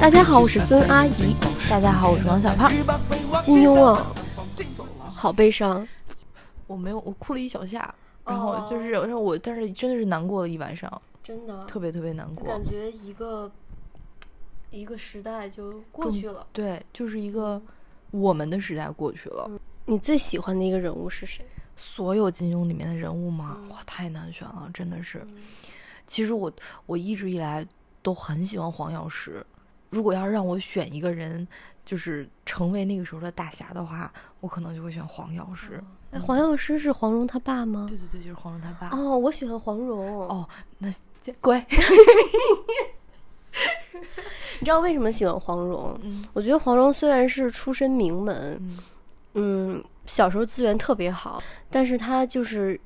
大家好，我是孙阿姨。大家好，我是王小胖。金庸啊，好悲伤。我没有，我哭了一小下，然后就是我，但是真的是难过了一晚上，真的特别特别难过。感觉一个一个时代就过去了，对，就是一个我们的时代过去了。你最喜欢的一个人物是谁？所有金庸里面的人物吗？哇，太难选了，真的是。其实我我一直以来都很喜欢黄药师。如果要让我选一个人，就是成为那个时候的大侠的话，我可能就会选黄药师。哎，黄药师是黄蓉他爸吗？对对对，就是黄蓉他爸。哦，我喜欢黄蓉。哦，那乖。你知道为什么喜欢黄蓉？我觉得黄蓉虽然是出身名门，嗯，小时候资源特别好，但是她就是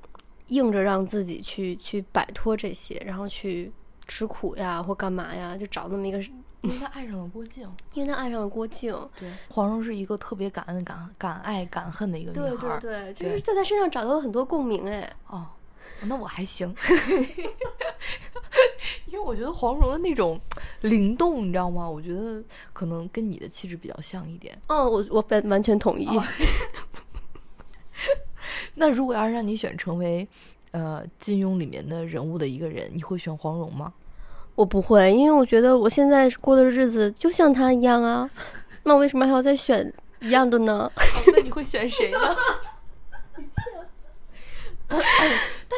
硬着让自己去去摆脱这些，然后去吃苦呀，或干嘛呀，就找那么一个。因为他爱上了郭靖，因为他爱上了郭靖。对，黄蓉是一个特别感恩、敢敢爱敢恨的一个女孩儿，对对对，就是在她身上找到了很多共鸣。哎，哦，那我还行，因为我觉得黄蓉的那种灵动，你知道吗？我觉得可能跟你的气质比较像一点。嗯，我我完完全同意。那如果要是让你选成为，呃，金庸里面的人物的一个人，你会选黄蓉吗？我不会，因为我觉得我现在过的日子就像他一样啊，那我为什么还要再选一样的呢？那你会选谁呢？但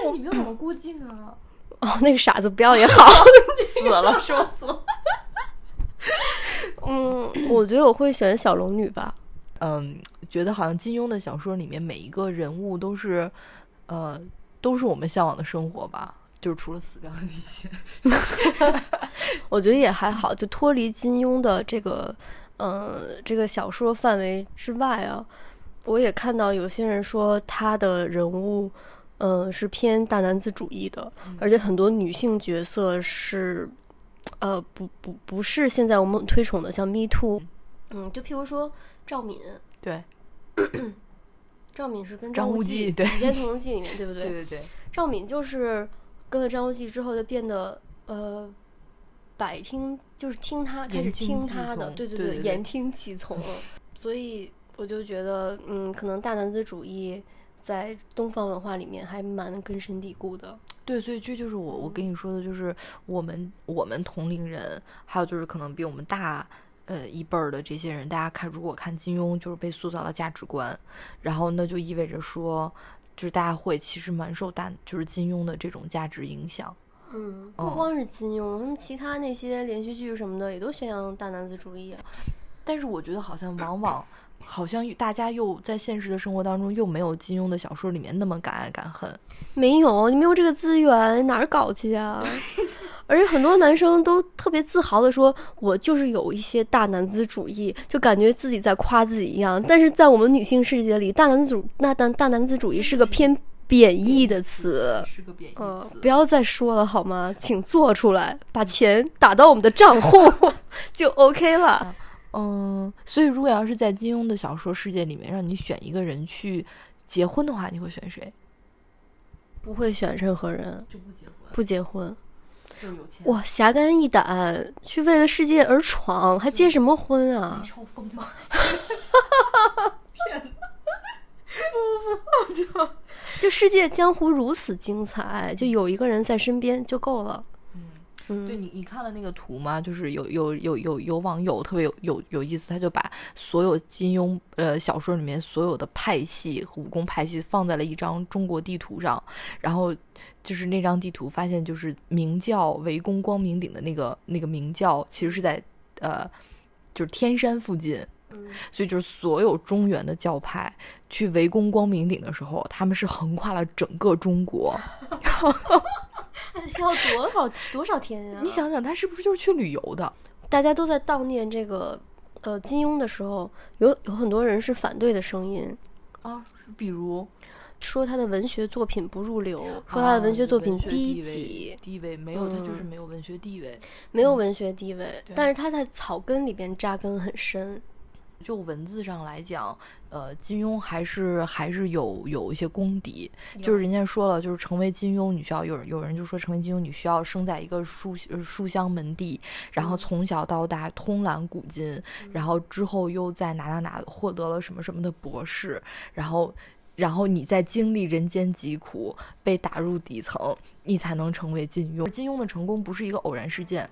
是你没有要么郭靖啊！哦，那个傻子不要也好，死了，说死了。嗯，我觉得我会选小龙女吧。嗯，觉得好像金庸的小说里面每一个人物都是，呃，都是我们向往的生活吧。就是除了死掉的那些，我觉得也还好。就脱离金庸的这个，呃，这个小说范围之外啊，我也看到有些人说他的人物，嗯，是偏大男子主义的，而且很多女性角色是，呃，不不不是现在我们推崇的，像 me too，嗯，就譬如说赵敏，对，赵敏是跟张无忌对《天屠龙记》里面对不对？对对对，赵敏就是。跟了张无忌之后，就变得呃，百听就是听他，开始听他的，对对对，言听计从。所以我就觉得，嗯，可能大男子主义在东方文化里面还蛮根深蒂固的。对，所以这就是我我跟你说的，就是我们我们同龄人，还有就是可能比我们大呃一辈儿的这些人，大家看，如果看金庸，就是被塑造了价值观，然后那就意味着说。就是大家会其实蛮受大就是金庸的这种价值影响，嗯，不光是金庸，什们其他那些连续剧什么的也都宣扬大男子主义，但是我觉得好像往往好像大家又在现实的生活当中又没有金庸的小说里面那么敢爱敢恨，没有，你没有这个资源，哪儿搞去啊？而且很多男生都特别自豪的说：“我就是有一些大男子主义，就感觉自己在夸自己一样。”但是在我们女性世界里，大男子主那大大男子主义是个偏贬义的词，是个贬义词，不要再说了好吗？请做出来，把钱打到我们的账户 就 OK 了。嗯，所以如果要是在金庸的小说世界里面，让你选一个人去结婚的话，你会选谁？不会选任何人，就不结婚，不结婚。就是有钱哇，侠肝义胆，去为了世界而闯，还结什么婚啊？你抽风吗？天哪！不不不，就就世界江湖如此精彩，就有一个人在身边就够了。对你，你看了那个图吗？就是有有有有有网友特别有有有意思，他就把所有金庸呃小说里面所有的派系武功派系放在了一张中国地图上，然后就是那张地图发现，就是明教围攻光明顶的那个那个明教其实是在呃就是天山附近，所以就是所有中原的教派去围攻光明顶的时候，他们是横跨了整个中国。他 得需要多少多少天啊？你想想，他是不是就是去旅游的？大家都在悼念这个呃金庸的时候，有有很多人是反对的声音啊，比如，说他的文学作品不入流，说他的文学作品低级，地位没有，他就是没有文学地位，没有文学地位。但是他在草根里边扎根很深。就文字上来讲，呃，金庸还是还是有有一些功底。就是人家说了，就是成为金庸，你需要有有人就说，成为金庸，你需要生在一个书书香门第，然后从小到大通览古今，然后之后又在哪哪哪获得了什么什么的博士，然后然后你在经历人间疾苦，被打入底层，你才能成为金庸。金庸的成功不是一个偶然事件。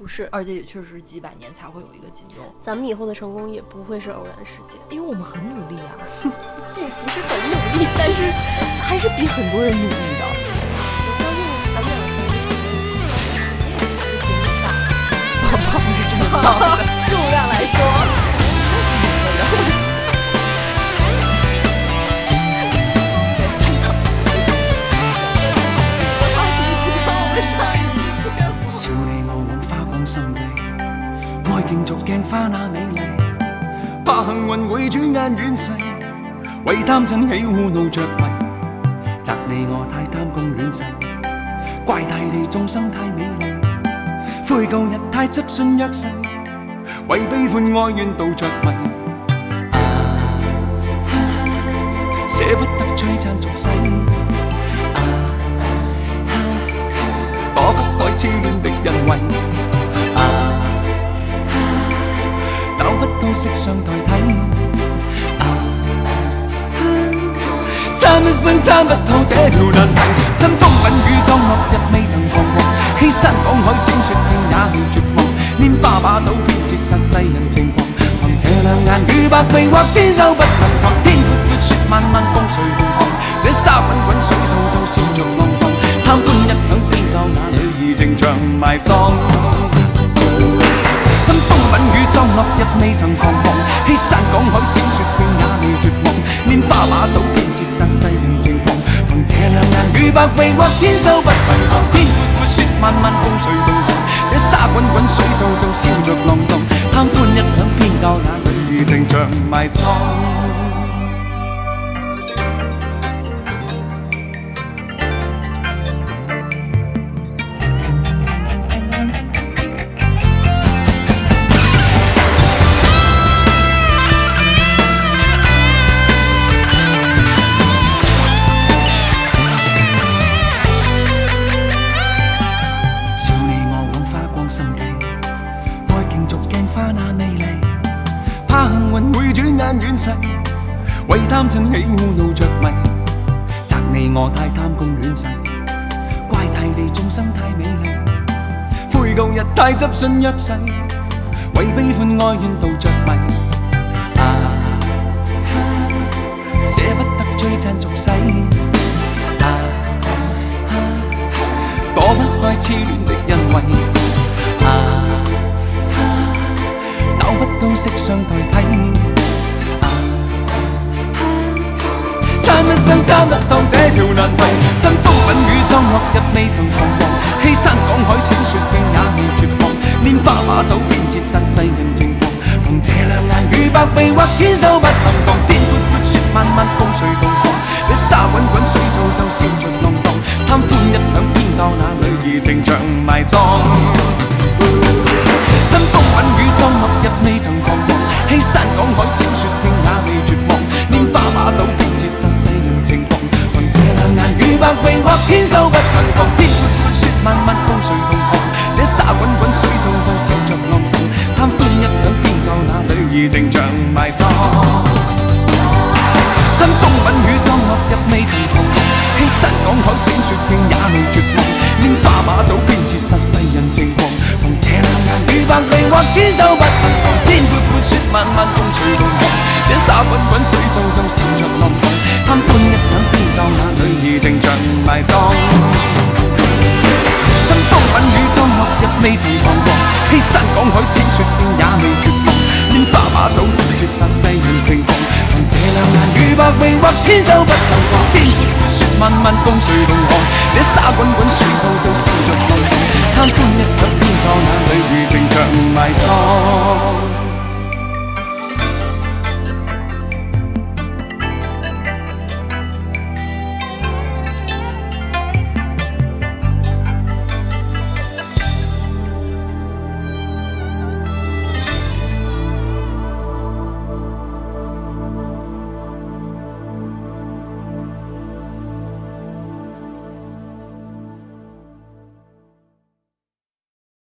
不是，而且也确实几百年才会有一个金庸。咱们以后的成功也不会是偶然事件，因为我们很努力啊，并不是很努力，但是还是比很多人努力的。我相信咱们两个在一起，怎么也比别人大。我胖是胖 重量来说。運會轉眼遠逝，為貪嗔喜苦惱着迷，責你我太貪功戀勢，怪大地眾生太美麗，悔舊日太執信約誓，為悲歡哀怨度着迷。啊，捨不得摧殘俗世，啊，躲不開痴戀的恩惠。不到色相代替。參一生參不透這條難題，吞風品雨裝落日未曾彷徨，欺山趕海清雪拼也未絕望，拈花把酒偏折煞世人情狂，憑這兩眼與百臂或千手不能防，天闊闊雪。昔日未曾彷徨，欺山赶海，千雪卷也未绝望。拈花把酒，偏折煞世人情狂。凭这两眼与百臂或千手，不敌天。貪嗔喜污怒着迷，責你我太貪功戀勢，怪大地眾生太美麗，悔舊日太執信約誓，為悲歡哀怨道着迷。啊，捨不得追讚俗世，啊，躲不開痴戀的恩惠，啊，找不到色相代替。真争得到这条难题？真风风雨中落日未曾彷徨，欺山赶海千雪径也未绝望，拈花把酒偏折煞世人情狂。凭这两眼与百臂或千手不能防，天阔阔雪漫漫风随浪狂，这沙滚滚水皱皱笑着浪荡，贪欢一晌偏教那女儿情长埋葬。真风风雨中落日未曾彷徨，欺山赶海千雪径也未绝望，拈花把酒偏折煞世人。情狂，凭这两眼与百臂或千手不能防。天阔阔雪漫漫，共谁同航？这沙滚滚水皱皱笑着浪荡，贪欢一晌，偏教那女兒情長埋葬。跟风吻雨裝落日未曾紅，欺山赶海整雪径也未绝望。拈花把酒偏設殺世人情狂，凭这两眼与百臂或千手不能防。天阔阔雪漫漫，共谁同航？这沙滚滚水皱皱笑着浪。荡。贪欢一刻，偏教那女儿情长埋葬。风风火雨中，落日未曾彷徨，欺山赶海，千雪冰也未绝望。拈花把酒，已脱杀世人情狂。凭这两眼，与百眉，或千寿不天阔阔，雪漫漫，风随浪，这沙滚滚，水皱皱，笑着浪荡。贪欢一刻，偏教那女儿情长埋葬。